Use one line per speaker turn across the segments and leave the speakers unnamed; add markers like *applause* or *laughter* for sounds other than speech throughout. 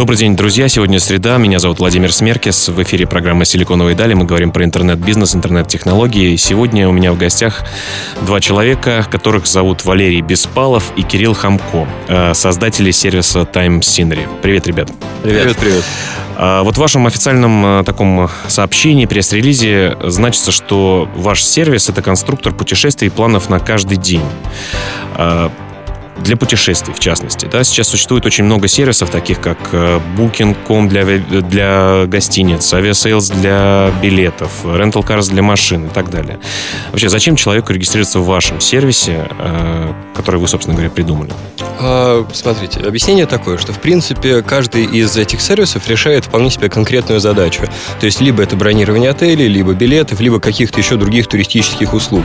Добрый день, друзья. Сегодня среда. Меня зовут Владимир Смеркис. В эфире программа «Силиконовые дали». Мы говорим про интернет-бизнес, интернет-технологии. Сегодня у меня в гостях два человека, которых зовут Валерий Беспалов и Кирилл Хамко, э, создатели сервиса Time Scenery. Привет, ребят.
Привет. Привет, привет.
А, вот в вашем официальном э, таком сообщении, пресс-релизе значится, что ваш сервис — это конструктор путешествий и планов на каждый день. Для путешествий, в частности. Да? Сейчас существует очень много сервисов, таких как э, Booking.com для, для гостиниц, Aviasales для билетов, Rental Cars для машин и так далее. Вообще, зачем человеку регистрироваться в вашем сервисе, э, который вы, собственно говоря, придумали?
А, смотрите, объяснение такое, что, в принципе, каждый из этих сервисов решает вполне себе конкретную задачу. То есть, либо это бронирование отелей, либо билетов, либо каких-то еще других туристических услуг.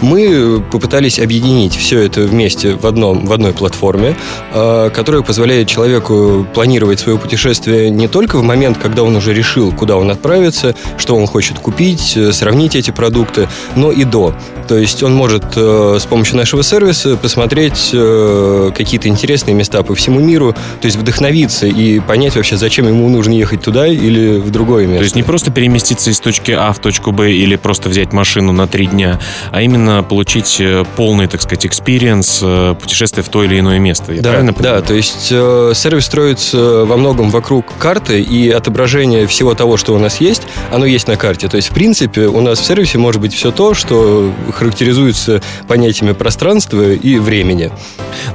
Мы попытались объединить все это вместе в одном, в одной платформе, а, которая позволяет человеку планировать свое путешествие не только в момент, когда он уже решил, куда он отправится, что он хочет купить, э, сравнить эти продукты, но и до. То есть он может э, с помощью нашего сервиса посмотреть э, какие-то интересные места по всему миру, то есть вдохновиться и понять вообще, зачем ему нужно ехать туда или в другое место.
То есть не просто переместиться из точки А в точку Б или просто взять машину на три дня, а именно получить полный, так сказать, experience путешествия в то или иное место. Я
да,
правильно
понимаю? Да, то есть э, сервис строится во многом вокруг карты и отображение всего того, что у нас есть, оно есть на карте. То есть, в принципе, у нас в сервисе может быть все то, что характеризуется понятиями пространства и времени.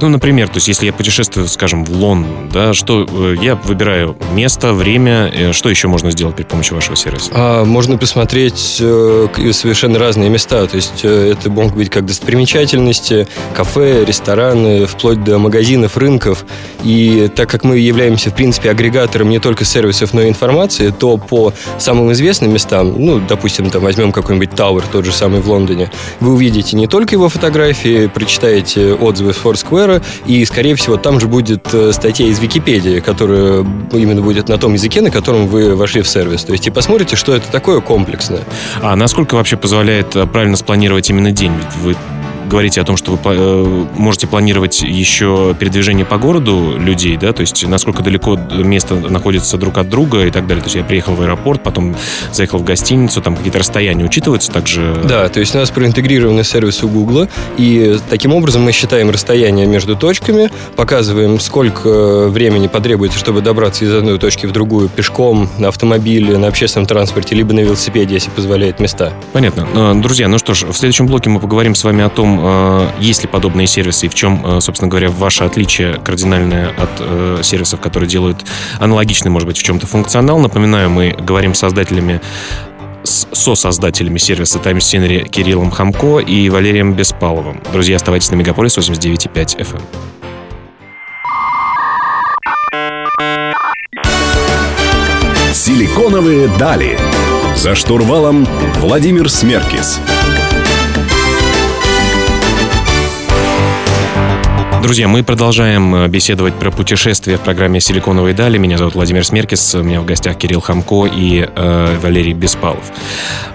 Ну, например, то есть, если я путешествую, скажем, в Лондон, да, что э, я выбираю место, время, э, что еще можно сделать при помощи вашего сервиса?
А, можно посмотреть э, совершенно разные места. То есть, э, это могут быть как достопримечательности, кафе, рестораны, вплоть до магазинов, рынков. И так как мы являемся, в принципе, агрегатором не только сервисов, но и информации, то по самым известным местам, ну, допустим, там возьмем какой-нибудь Тауэр, тот же самый в Лондоне, вы увидите не только его фотографии, прочитаете отзывы с Foursquare, и, скорее всего, там же будет э, статья из Википедии, которая именно будет на том языке, на котором вы вошли в сервис. То есть и посмотрите, что это такое комплексное.
А насколько вообще позволяет э, правильно спланировать именно день? Ведь вы говорите о том, что вы э, можете планировать еще передвижение по городу людей, да, то есть насколько далеко место находится друг от друга и так далее. То есть я приехал в аэропорт, потом заехал в гостиницу, там какие-то расстояния учитываются также?
Да, то есть у нас проинтегрированный сервис у Гугла, и таким образом мы считаем расстояние между точками, показываем, сколько времени потребуется, чтобы добраться из одной точки в другую пешком, на автомобиле, на общественном транспорте, либо на велосипеде, если позволяет места.
Понятно. Э, друзья, ну что ж, в следующем блоке мы поговорим с вами о том, Э, есть ли подобные сервисы и в чем, э, собственно говоря, ваше отличие кардинальное от э, сервисов, которые делают аналогичный, может быть, в чем-то функционал. Напоминаю, мы говорим с создателями с сосоздателями сервиса Time Scenery Кириллом Хамко и Валерием Беспаловым. Друзья, оставайтесь на Мегаполис 89.5 FM.
Силиконовые дали. За штурвалом Владимир Смеркис.
Друзья, мы продолжаем э, беседовать про путешествия в программе «Силиконовые дали». Меня зовут Владимир Смеркис, у меня в гостях Кирилл Хамко и э, Валерий Беспалов.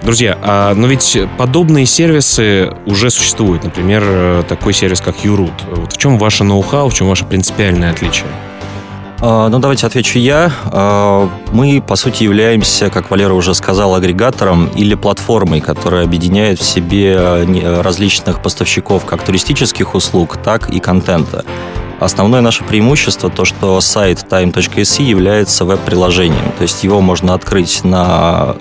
Друзья, а, но ведь подобные сервисы уже существуют. Например, э, такой сервис, как Юрут. Вот в чем ваше ноу-хау, в чем ваше принципиальное отличие?
А, ну, давайте отвечу я. А, мы, по сути, являемся, как Валера уже сказал, агрегатором или платформой, которая объединяет в себе а, различных поставщиков как туристических услуг, так и контента. Основное наше преимущество то, что сайт time.se является веб-приложением. То есть его можно открыть на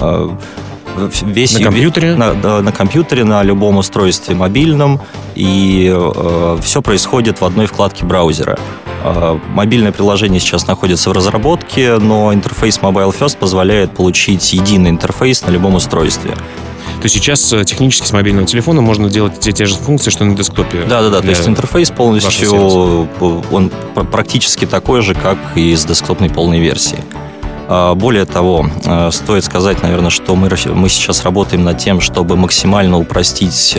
весь на компьютере?
На, на компьютере, на любом устройстве мобильном, и э, все происходит в одной вкладке браузера. Э, мобильное приложение сейчас находится в разработке, но интерфейс Mobile First позволяет получить единый интерфейс на любом устройстве.
То есть сейчас э, технически с мобильного телефона можно делать те, те же функции, что на десктопе.
Да, да, да. То есть интерфейс полностью он практически такой же, как и с десктопной полной версии. А, более того, э, стоит сказать, наверное, что мы, мы сейчас работаем над тем, чтобы максимально упростить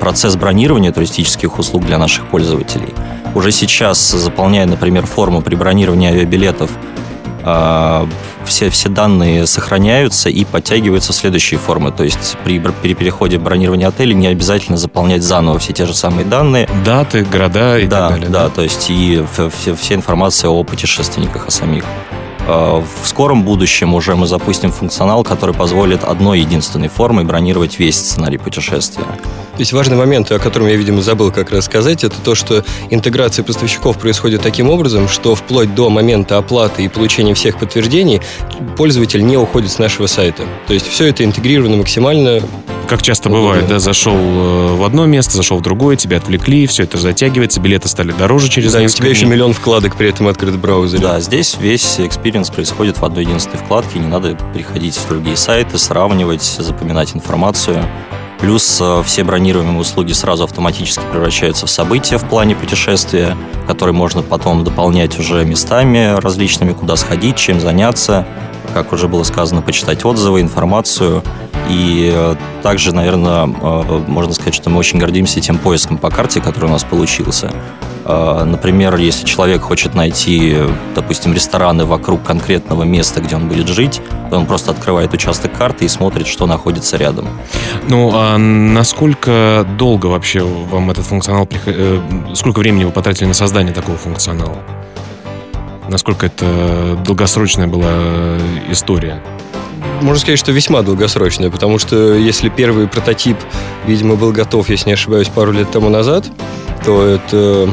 процесс бронирования туристических услуг для наших пользователей. уже сейчас, заполняя, например, форму при бронировании авиабилетов, а, все, все данные сохраняются и подтягиваются в следующие формы. То есть при, при переходе в бронирование отеля не обязательно заполнять заново все те же самые данные.
Даты, города и
да,
так далее.
Да, да, то есть и все, вся информация о путешественниках, о самих. А, в скором будущем уже мы запустим функционал, который позволит одной единственной формой бронировать весь сценарий путешествия.
То есть важный момент, о котором я, видимо, забыл как раз сказать, это то, что интеграция поставщиков происходит таким образом, что вплоть до момента оплаты и получения всех подтверждений пользователь не уходит с нашего сайта. То есть все это интегрировано максимально
как часто ну, бывает, да, зашел э, в одно место, зашел в другое, тебя отвлекли, все это затягивается, билеты стали дороже через
да, несколько у тебя дней. еще миллион вкладок при этом открыт в браузере.
Да, здесь весь experience происходит в одной единственной вкладке, не надо приходить в другие сайты, сравнивать, запоминать информацию. Плюс э, все бронируемые услуги сразу автоматически превращаются в события в плане путешествия, которые можно потом дополнять уже местами различными, куда сходить, чем заняться, как уже было сказано, почитать отзывы, информацию. И э, также, наверное, э, можно сказать, что мы очень гордимся тем поиском по карте, который у нас получился. Э, например, если человек хочет найти, допустим, рестораны вокруг конкретного места, где он будет жить, то он просто открывает участок карты и смотрит, что находится рядом.
Ну, а насколько долго вообще вам этот функционал... Сколько времени вы потратили на создание такого функционала? Насколько это долгосрочная была история?
Можно сказать, что весьма долгосрочная, потому что если первый прототип, видимо, был готов, если не ошибаюсь, пару лет тому назад, то это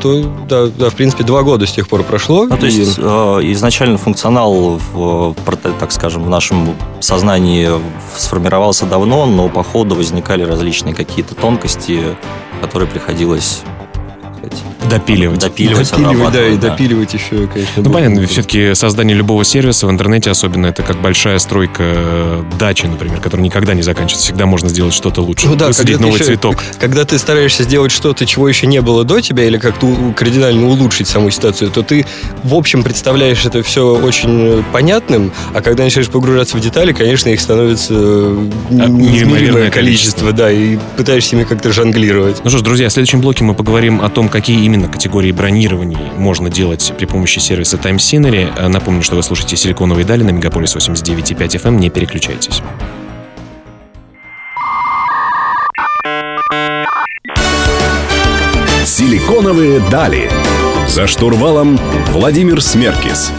то, да, да, в принципе, два года с тех пор прошло.
Ну, то и... есть э, изначально функционал, в, так скажем, в нашем сознании сформировался давно, но по ходу возникали различные какие-то тонкости, которые приходилось
Допиливать.
Допиливать,
допиливать да, и да. допиливать еще, конечно.
Ну, понятно, все-таки создание любого сервиса в интернете особенно, это как большая стройка э, дачи, например, которая никогда не заканчивается. Всегда можно сделать что-то лучше. Ну да, Высадить новый
еще,
цветок. *laughs*
Когда ты стараешься сделать что-то, чего еще не было до тебя, или как-то кардинально улучшить саму ситуацию, то ты, в общем, представляешь это все очень понятным, а когда начинаешь погружаться в детали, конечно, их становится э,
а, неимоверное количество.
Да, и пытаешься ими как-то жонглировать.
Ну что ж, друзья, в следующем блоке мы поговорим о том, какие именно категории бронирований можно делать при помощи сервиса Time Scenery. Э, напомню, что вы слушаете «Силиконовые дали» на Мегаполис 89.5 FM. Эм. Не переключайтесь.
«Силиконовые дали». За штурвалом Владимир Смеркис.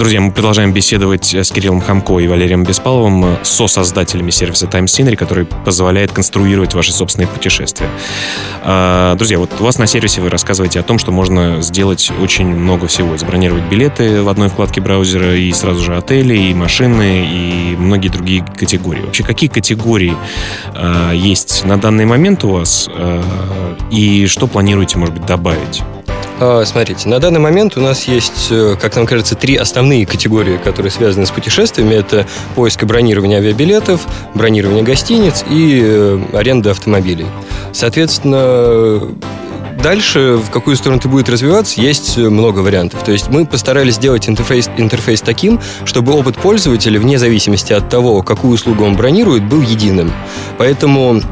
Друзья, мы продолжаем беседовать с Кириллом Хамко и Валерием Беспаловым, со-создателями сервиса Time Scenery, который позволяет конструировать ваши собственные путешествия. А, друзья, вот у вас на сервисе вы рассказываете о том, что можно сделать очень много всего. Забронировать билеты в одной вкладке браузера и сразу же отели, и машины, и многие другие категории. Вообще, какие категории а, есть на данный момент у вас, а, и что планируете, может быть, добавить?
А, смотрите, на данный момент у нас есть, э, как нам кажется, три основные категории, которые связаны с путешествиями. Это поиск и бронирование авиабилетов, бронирование гостиниц и э, аренда автомобилей. Соответственно, Дальше, в какую сторону это будет развиваться, есть много вариантов. То есть мы постарались сделать интерфейс, интерфейс таким, чтобы опыт пользователя, вне зависимости от того, какую услугу он бронирует, был единым. Поэтому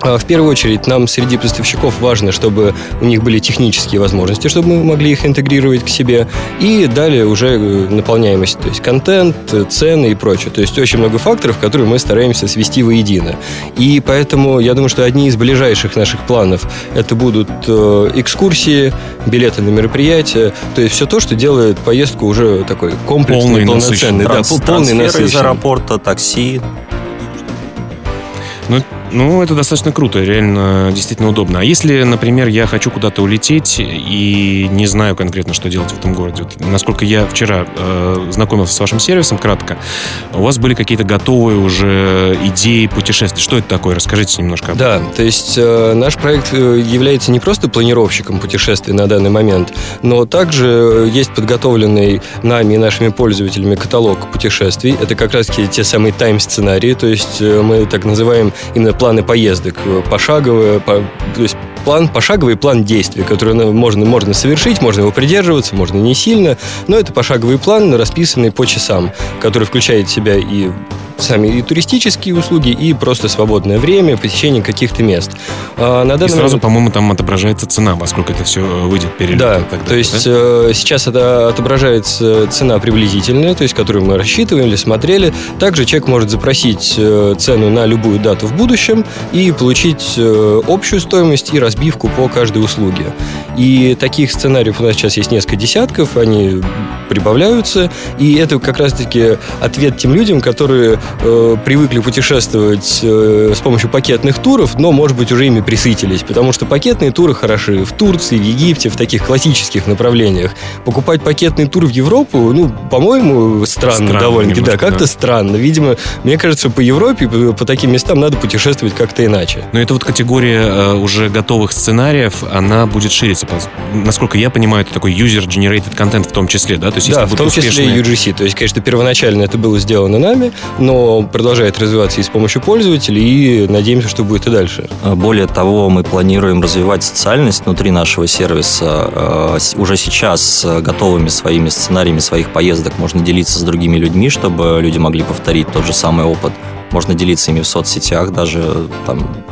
в первую очередь, нам среди поставщиков важно, чтобы у них были технические возможности, чтобы мы могли их интегрировать к себе. И далее уже э, наполняемость, то есть контент, цены и прочее. То есть очень много факторов, которые мы стараемся свести воедино. И поэтому я думаю, что одни из ближайших наших планов это будут э, экскурсии, билеты на мероприятия, то есть все то, что делает поездку уже такой комплексный, полный, полноценный.
Да, полный насыщенный. из аэропорта, такси.
Ну, ну, это достаточно круто, реально действительно удобно. А если, например, я хочу куда-то улететь и не знаю конкретно, что делать в этом городе, вот, насколько я вчера э, знакомился с вашим сервисом кратко, у вас были какие-то готовые уже идеи путешествий. Что это такое? Расскажите немножко об
этом. Да, то есть э, наш проект э, является не просто планировщиком путешествий на данный момент, но также есть подготовленный нами и нашими пользователями каталог путешествий. Это как раз те самые тайм-сценарии, то есть э, мы так называем именно планы поездок, э, пошаговые, по, то есть план, пошаговый план действий, который можно, можно совершить, можно его придерживаться, можно не сильно, но это пошаговый план, расписанный по часам, который включает в себя и сами и туристические услуги, и просто свободное время, посещение каких-то мест.
А на и сразу, момент... по-моему, там отображается цена, во сколько это все выйдет перед
Да, то есть да? Э, сейчас это отображается цена приблизительная, то есть которую мы рассчитываем или смотрели. Также человек может запросить э, цену на любую дату в будущем и получить э, общую стоимость и разбивку по каждой услуге. И таких сценариев у нас сейчас есть несколько десятков, они прибавляются, и это как раз-таки ответ тем людям, которые э, привыкли путешествовать э, с помощью пакетных туров, но, может быть, уже ими присытились, потому что пакетные туры хороши в Турции, в Египте, в таких классических направлениях. Покупать пакетный тур в Европу, ну, по-моему, странно, странно довольно-таки, да, как-то да. странно. Видимо, мне кажется, по Европе, по, по таким местам надо путешествовать как-то иначе.
Но это вот категория э, уже готовых сценариев, она будет шириться. Насколько я понимаю, это такой user-generated контент в том числе, да?
То есть, да, в том успешные... числе UGC. То есть, конечно, первоначально это было сделано нами, но продолжает развиваться и с помощью пользователей, и надеемся, что будет и дальше.
А, более того, мы планируем развивать социальность внутри нашего сервиса. А, уже сейчас готовыми своими сценариями своих поездок можно делиться с другими людьми, чтобы люди могли повторить тот же самый опыт. Можно делиться ими в соцсетях, даже там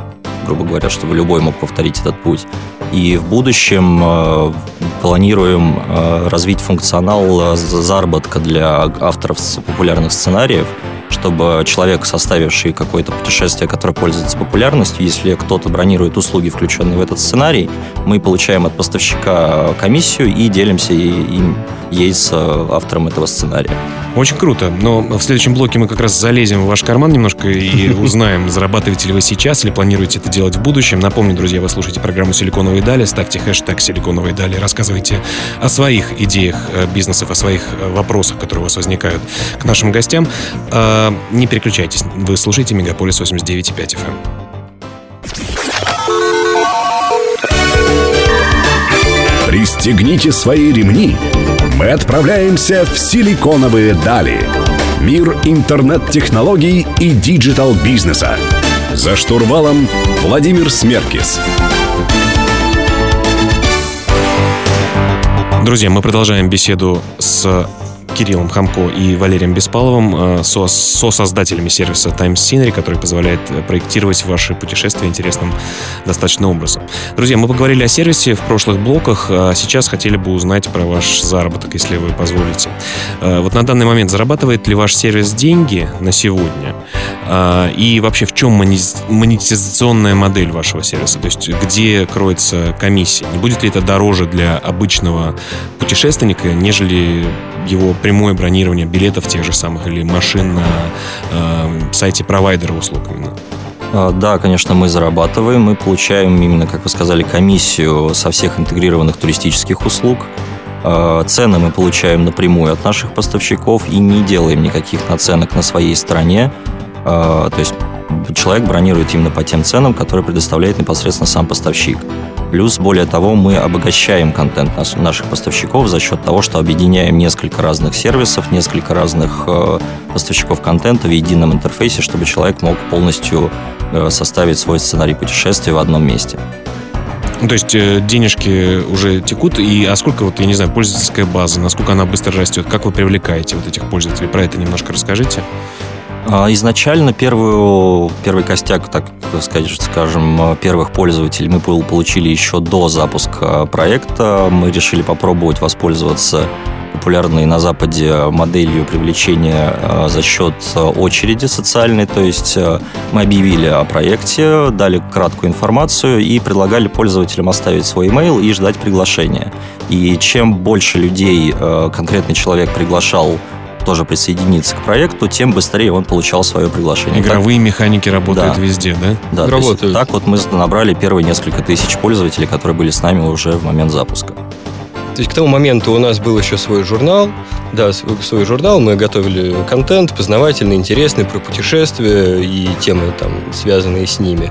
грубо говоря, чтобы любой мог повторить этот путь. И в будущем э, планируем э, развить функционал заработка для авторов популярных сценариев, чтобы человек, составивший какое-то путешествие, которое пользуется популярностью, если кто-то бронирует услуги, включенные в этот сценарий, мы получаем от поставщика комиссию и делимся им ей с э, автором этого сценария.
Очень круто. Но в следующем блоке мы как раз залезем в ваш карман немножко и *laughs* узнаем, зарабатываете ли вы сейчас или планируете это делать в будущем. Напомню, друзья, вы слушаете программу «Силиконовые дали». Ставьте хэштег «Силиконовые дали». Рассказывайте о своих идеях э, бизнесов, о своих э, вопросах, которые у вас возникают к нашим гостям. А, не переключайтесь. Вы слушаете «Мегаполис 89.5 FM».
Пристегните свои ремни мы отправляемся в силиконовые дали. Мир интернет-технологий и digital -бизнеса. За штурвалом Владимир Смеркис.
Друзья, мы продолжаем беседу с Кириллом Хомко и Валерием Беспаловым, э, со, создателями сервиса Timescenery, который позволяет э, проектировать ваши путешествия интересным достаточно образом. Друзья, мы поговорили о сервисе в прошлых блоках, а сейчас хотели бы узнать про ваш заработок, если вы позволите. Э, вот на данный момент зарабатывает ли ваш сервис деньги на сегодня? И вообще в чем монетизационная модель вашего сервиса? То есть где кроется комиссия? Не будет ли это дороже для обычного путешественника, нежели его прямое бронирование билетов тех же самых или машин на э, сайте провайдера услуг именно?
А, да, конечно, мы зарабатываем, мы получаем именно, как вы сказали, комиссию со всех интегрированных туристических услуг. А, цены мы получаем напрямую от наших поставщиков и не делаем никаких наценок на своей стороне. А, то есть человек бронирует именно по тем ценам, которые предоставляет непосредственно сам поставщик. Плюс, более того, мы обогащаем контент наших поставщиков за счет того, что объединяем несколько разных сервисов, несколько разных э, поставщиков контента в едином интерфейсе, чтобы человек мог полностью э, составить свой сценарий путешествия в одном месте.
Ну, то есть э, денежки уже текут, и а сколько, вот, я не знаю, пользовательская база, насколько она быстро растет, как вы привлекаете вот этих пользователей? Про это немножко расскажите.
А, изначально первую, первый костяк, так сказать, скажем, первых пользователей мы получили еще до запуска проекта. Мы решили попробовать воспользоваться популярной на Западе моделью привлечения а, за счет очереди социальной. То есть а, мы объявили о проекте, дали краткую информацию и предлагали пользователям оставить свой email и ждать приглашения. И чем больше людей конкретный человек приглашал тоже присоединиться к проекту, тем быстрее он получал свое приглашение.
Игровые так, механики работают да, везде, да?
Да, работают. так вот мы набрали первые несколько тысяч пользователей, которые были с нами уже в момент запуска.
То есть к тому моменту у нас был еще свой журнал, да, свой журнал, мы готовили контент познавательный, интересный про путешествия и темы там, связанные с ними.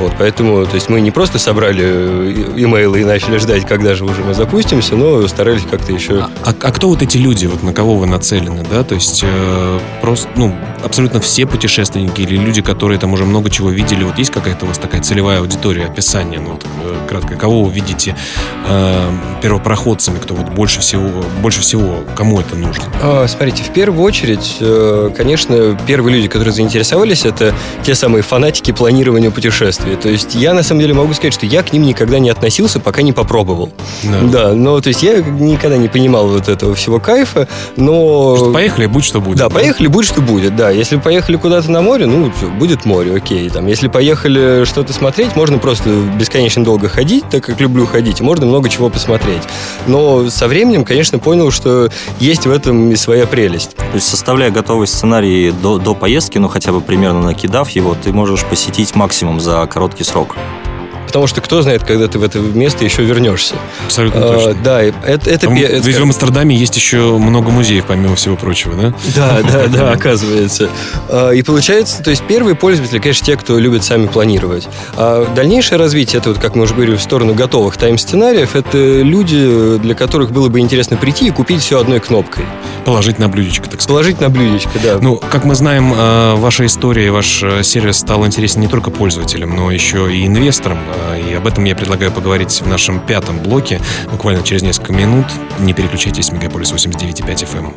Вот, поэтому, то есть мы не просто собрали э, имейлы и начали ждать, когда же уже мы запустимся, но старались как-то еще...
А, а, а кто вот эти люди, вот на кого вы нацелены, да? То есть э, просто, ну, абсолютно все путешественники или люди, которые там уже много чего видели, вот есть какая-то у вас такая целевая аудитория, описание, ну, вот, э, кратко, кого вы видите э, первопроходцами, кто вот больше всего, больше всего, кому это нужно?
А, смотрите, в первую очередь, э, конечно, первые люди, которые заинтересовались, это те самые фанатики планирования путешествий. То есть я, на самом деле, могу сказать, что я к ним никогда не относился, пока не попробовал. Да, да но то есть я никогда не понимал вот этого всего кайфа, но...
Что поехали, будь что будет.
Да, да, поехали, будь что будет, да. Если поехали куда-то на море, ну, будет море, окей. Там, если поехали что-то смотреть, можно просто бесконечно долго ходить, так как люблю ходить, можно много чего посмотреть. Но со временем, конечно, понял, что есть в этом и своя прелесть.
То есть, составляя готовый сценарий до, до поездки, ну, хотя бы примерно накидав его, ты можешь посетить максимум за короткий срок
потому что кто знает, когда ты в это место еще вернешься.
Абсолютно а, точно.
Да, это... это,
это ведь в Амстердаме есть еще много музеев, помимо всего прочего, да?
Да, *laughs* да, да, оказывается. А, и получается, то есть первые пользователи, конечно, те, кто любит сами планировать. А дальнейшее развитие, это вот, как мы уже говорили, в сторону готовых тайм-сценариев, это люди, для которых было бы интересно прийти и купить все одной кнопкой.
Положить на блюдечко, так сказать.
Положить на блюдечко, да.
Ну, как мы знаем, а, ваша история, ваш э, сервис стал интересен не только пользователям, но еще и инвесторам. А, и об этом я предлагаю поговорить в нашем пятом блоке буквально через несколько минут. Не переключайтесь, Мегаполис 89.5 FM.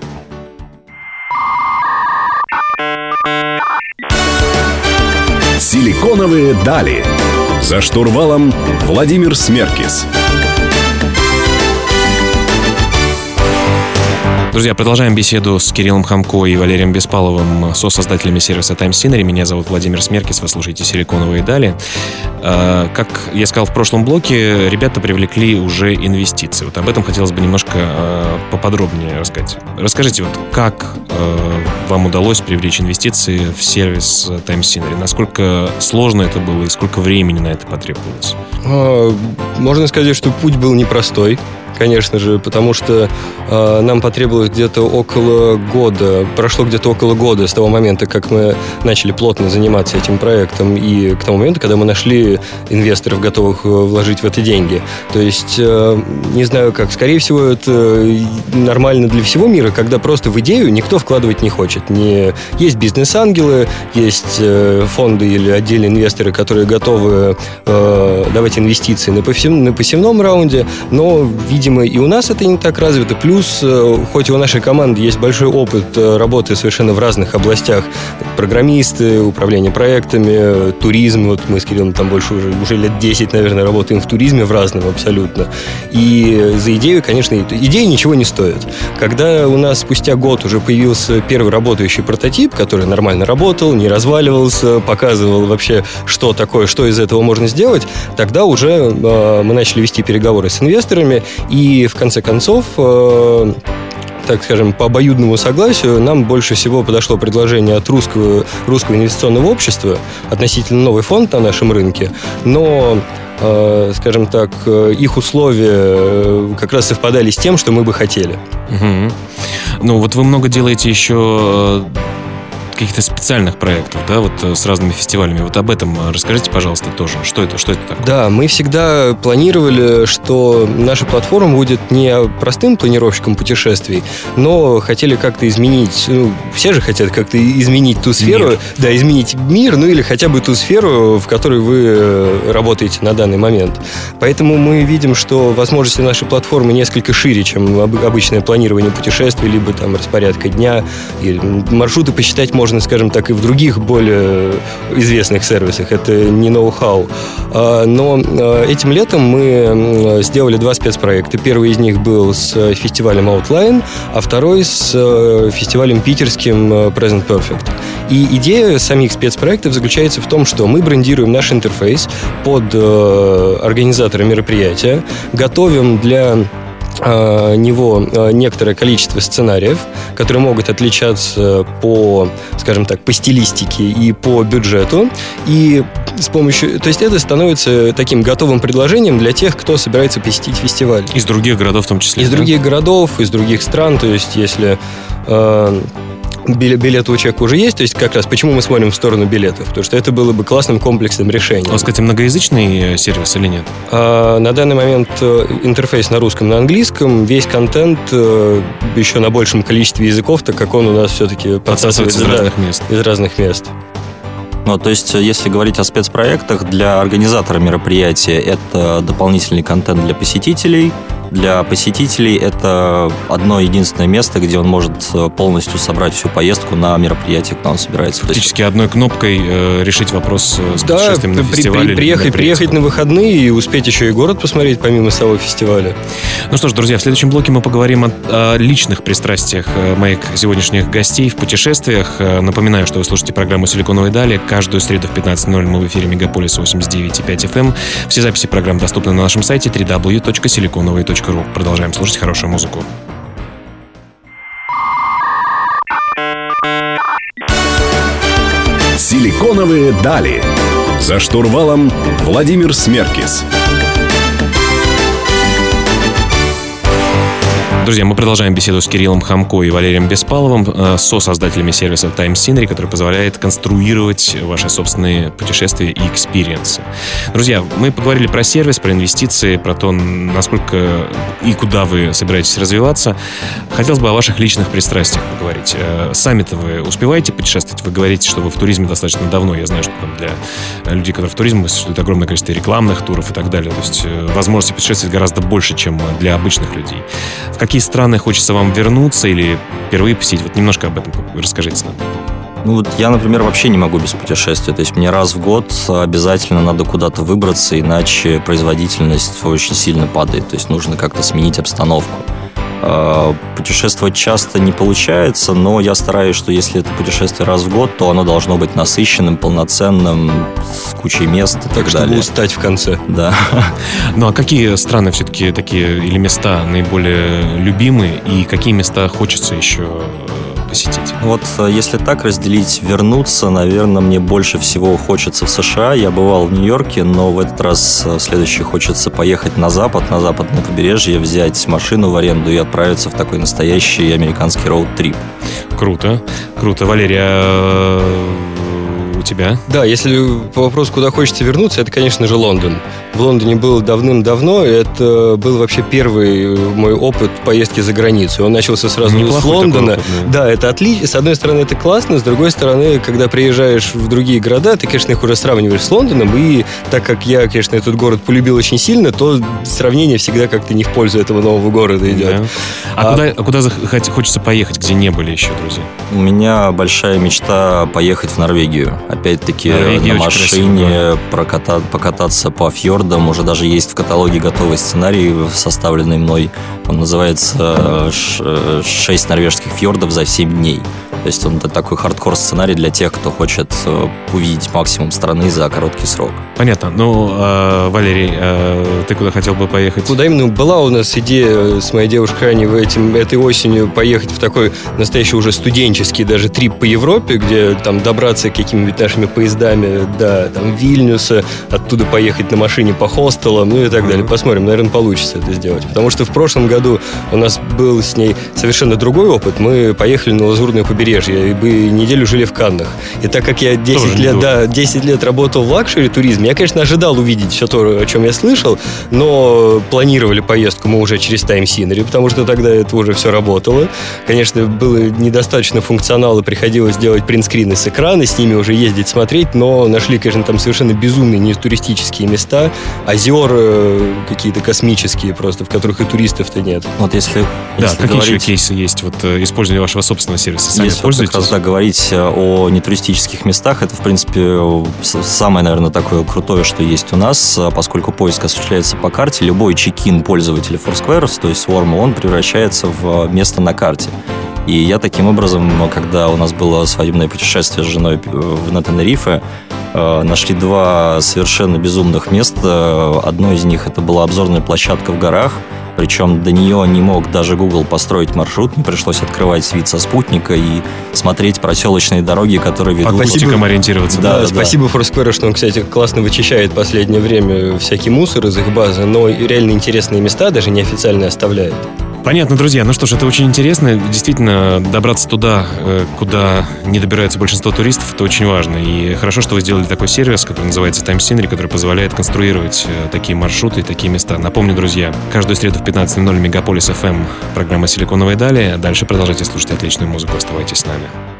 Силиконовые дали. За штурвалом Владимир Смеркис.
Друзья, продолжаем беседу с Кириллом Хамко и Валерием Беспаловым, со-создателями сервиса Time Scenery. Меня зовут Владимир Смеркис, вы слушаете «Силиконовые дали». А, как я сказал в прошлом блоке, ребята привлекли уже инвестиции. Вот об этом хотелось бы немножко а, поподробнее рассказать. Расскажите, вот как а, вам удалось привлечь инвестиции в сервис Time Scenery? Насколько сложно это было и сколько времени на это потребовалось?
Можно сказать, что путь был непростой конечно же, потому что э, нам потребовалось где-то около года, прошло где-то около года с того момента, как мы начали плотно заниматься этим проектом, и к тому моменту, когда мы нашли инвесторов, готовых э, вложить в это деньги. То есть, э, не знаю как, скорее всего, это нормально для всего мира, когда просто в идею никто вкладывать не хочет. Не... Есть бизнес-ангелы, есть э, фонды или отдельные инвесторы, которые готовы э, давать инвестиции на, посев... на посевном раунде, но, видимо, видимо, и у нас это не так развито. Плюс, э, хоть и у нашей команды есть большой опыт э, работы совершенно в разных областях, программисты, управление проектами, туризм, вот мы с Кириллом там больше уже, уже лет 10, наверное, работаем в туризме в разном абсолютно. И за идею, конечно, идея ничего не стоит. Когда у нас спустя год уже появился первый работающий прототип, который нормально работал, не разваливался, показывал вообще, что такое, что из этого можно сделать, тогда уже э, мы начали вести переговоры с инвесторами, и в конце концов э, так скажем, по обоюдному согласию нам больше всего подошло предложение от русского, русского инвестиционного общества относительно новый фонд на нашем рынке, но э, скажем так, их условия э, как раз совпадали с тем, что мы бы хотели.
Угу. Ну, вот вы много делаете еще каких-то специальных проектов, да, вот э, с разными фестивалями. Вот об этом э, расскажите, пожалуйста, тоже. Что это, что это такое?
Да, мы всегда планировали, что наша платформа будет не простым планировщиком путешествий, но хотели как-то изменить, ну, все же хотят как-то изменить ту сферу, мир. да, изменить мир, ну или хотя бы ту сферу, в которой вы э, работаете на данный момент. Поэтому мы видим, что возможности нашей платформы несколько шире, чем обычное планирование путешествий, либо там распорядка дня, или маршруты посчитать можно можно, скажем так, и в других более известных сервисах. Это не ноу-хау. А, но а, этим летом мы сделали два спецпроекта. Первый из них был с фестивалем Outline, а второй с э, фестивалем питерским э, Present Perfect. И идея самих спецпроектов заключается в том, что мы брендируем наш интерфейс под э, организатора мероприятия, готовим для Э, него э, некоторое количество сценариев, которые могут отличаться по, скажем так, по стилистике и по бюджету. И с помощью... То есть это становится таким готовым предложением для тех, кто собирается посетить фестиваль.
Из других городов в том числе?
Из
да?
других городов, из других стран. То есть если... Э, билеты у человека уже есть, то есть как раз почему мы смотрим в сторону билетов, потому что это было бы классным комплексным решением.
У вас, кстати, многоязычный э, сервис или нет?
А, на данный момент э, интерфейс на русском, на английском, весь контент э, еще на большем количестве языков, так как он у нас все-таки
подсасывается из разных мест.
Из разных мест.
Ну, то есть, если говорить о спецпроектах, для организатора мероприятия это дополнительный контент для посетителей – для посетителей это одно единственное место, где он может э, полностью собрать всю поездку на мероприятие, куда он собирается.
Фактически одной кнопкой э, решить вопрос э, с
да,
путешествием на фестивале.
При, приехать, приехать на выходные и успеть еще и город посмотреть, помимо самого фестиваля.
Ну что ж, друзья, в следующем блоке мы поговорим о, о личных пристрастиях э, моих сегодняшних гостей в путешествиях. Напоминаю, что вы слушаете программу «Силиконовые дали». Каждую среду в 15.00 мы в эфире Мегаполиса 89.5 FM. Все записи программ доступны на нашем сайте www.siliconovые.ru ру. Продолжаем слушать хорошую музыку.
Силиконовые дали. За штурвалом Владимир Смеркис.
Друзья, мы продолжаем беседу с Кириллом Хамко и Валерием Беспаловым, э, со-создателями сервиса Time Scenery, который позволяет конструировать ваши собственные путешествия и experience ы. Друзья, мы поговорили про сервис, про инвестиции, про то, насколько и куда вы собираетесь развиваться. Хотелось бы о ваших личных пристрастиях поговорить. Э, сами-то вы успеваете путешествовать? Вы говорите, что вы в туризме достаточно давно. Я знаю, что там для людей, которые в туризме, существует огромное количество рекламных туров и так далее. То есть э, возможности путешествовать гораздо больше, чем для обычных людей. В какие страны хочется вам вернуться или впервые посетить? Вот немножко об этом расскажите нам.
Ну вот я, например, вообще не могу без путешествия. То есть мне раз в год обязательно надо куда-то выбраться, иначе производительность очень сильно падает. То есть нужно как-то сменить обстановку. А, путешествовать часто не получается, но я стараюсь, что если это путешествие раз в год, то оно должно быть насыщенным, полноценным, с кучей мест и так,
так
далее.
чтобы устать в конце.
Да. *laughs*
Ну а какие страны все-таки такие или места наиболее любимые и какие места хочется еще посетить?
Вот э, если так разделить, вернуться, наверное, мне больше всего хочется в США. Я бывал в Нью-Йорке, но в этот раз э, в следующий хочется поехать на запад, на западное побережье, взять машину в аренду и отправиться в такой настоящий американский роуд-трип.
Круто, круто. Валерия, тебя?
Да, если по вопросу, куда хочется вернуться, это, конечно же, Лондон. В Лондоне был давным-давно, это был вообще первый мой опыт поездки за границу. Он начался сразу Неплохой с Лондона. Опыт, да. да, это отлично. С одной стороны, это классно, с другой стороны, когда приезжаешь в другие города, ты, конечно, их уже сравниваешь с Лондоном, и так как я, конечно, этот город полюбил очень сильно, то сравнение всегда как-то не в пользу этого нового города идет. Да.
А, а куда, а куда хочется поехать, где не были еще, друзья?
У меня большая мечта поехать в Норвегию опять-таки на машине проката, покататься по фьордам. Уже даже есть в каталоге готовый сценарий, составленный мной. Он называется «Шесть норвежских фьордов за семь дней». То есть он такой хардкор-сценарий для тех, кто хочет э, увидеть максимум страны за короткий срок.
Понятно. Ну, э, Валерий, э, ты куда хотел бы поехать?
Куда именно? Была у нас идея с моей девушкой Аней в этим, этой осенью поехать в такой настоящий уже студенческий даже трип по Европе, где там добраться какими-нибудь нашими поездами до там, Вильнюса, оттуда поехать на машине по хостелам, ну и так далее. Посмотрим, наверное, получится это сделать. Потому что в прошлом году у нас был с ней совершенно другой опыт. Мы поехали на Лазурное побережье и бы неделю жили в Каннах. И так как я 10 лет, да, 10 лет работал в luxury туризме, я, конечно, ожидал увидеть все то, о чем я слышал, но планировали поездку мы уже через Time Scenery, потому что тогда это уже все работало. Конечно, было недостаточно функционала, приходилось делать printscreen ы с экрана, с ними уже ездить, смотреть, но нашли, конечно, там совершенно безумные не туристические места, озера э, какие-то космические просто, в которых и туристов-то нет.
Вот если,
да, если какие говорить, еще кейсы есть вот э, использования вашего собственного сервиса? Сами
если пользуетесь? Как раз, да, говорить э, о нетуристических местах, это, в принципе, самое, наверное, такое крутое, что есть у нас, поскольку поиск осуществляется по карте, любой чекин пользователя Foursquare, то есть Swarm, он превращается в место на карте. И я таким образом, когда у нас было свадебное путешествие с женой на Тенерифе, э, нашли два совершенно безумных места. Одно из них это была обзорная площадка в горах, причем до нее не мог даже Google построить маршрут, не пришлось открывать вид со спутника и смотреть проселочные дороги, которые ведут...
По спутникам ориентироваться.
Да, да, да, спасибо Foursquare, что он, кстати, классно вычищает в последнее время всякий мусор из их базы, но реально интересные места даже неофициально оставляет.
Понятно, друзья. Ну что ж, это очень интересно. Действительно, добраться туда, э, куда не добирается большинство туристов, это очень важно. И хорошо, что вы сделали такой сервис, который называется Time Scenery, который позволяет конструировать э, такие маршруты и такие места. Напомню, друзья, каждую среду в 15.00 Мегаполис FM программа «Силиконовые дали». Дальше продолжайте слушать отличную музыку. Оставайтесь с нами.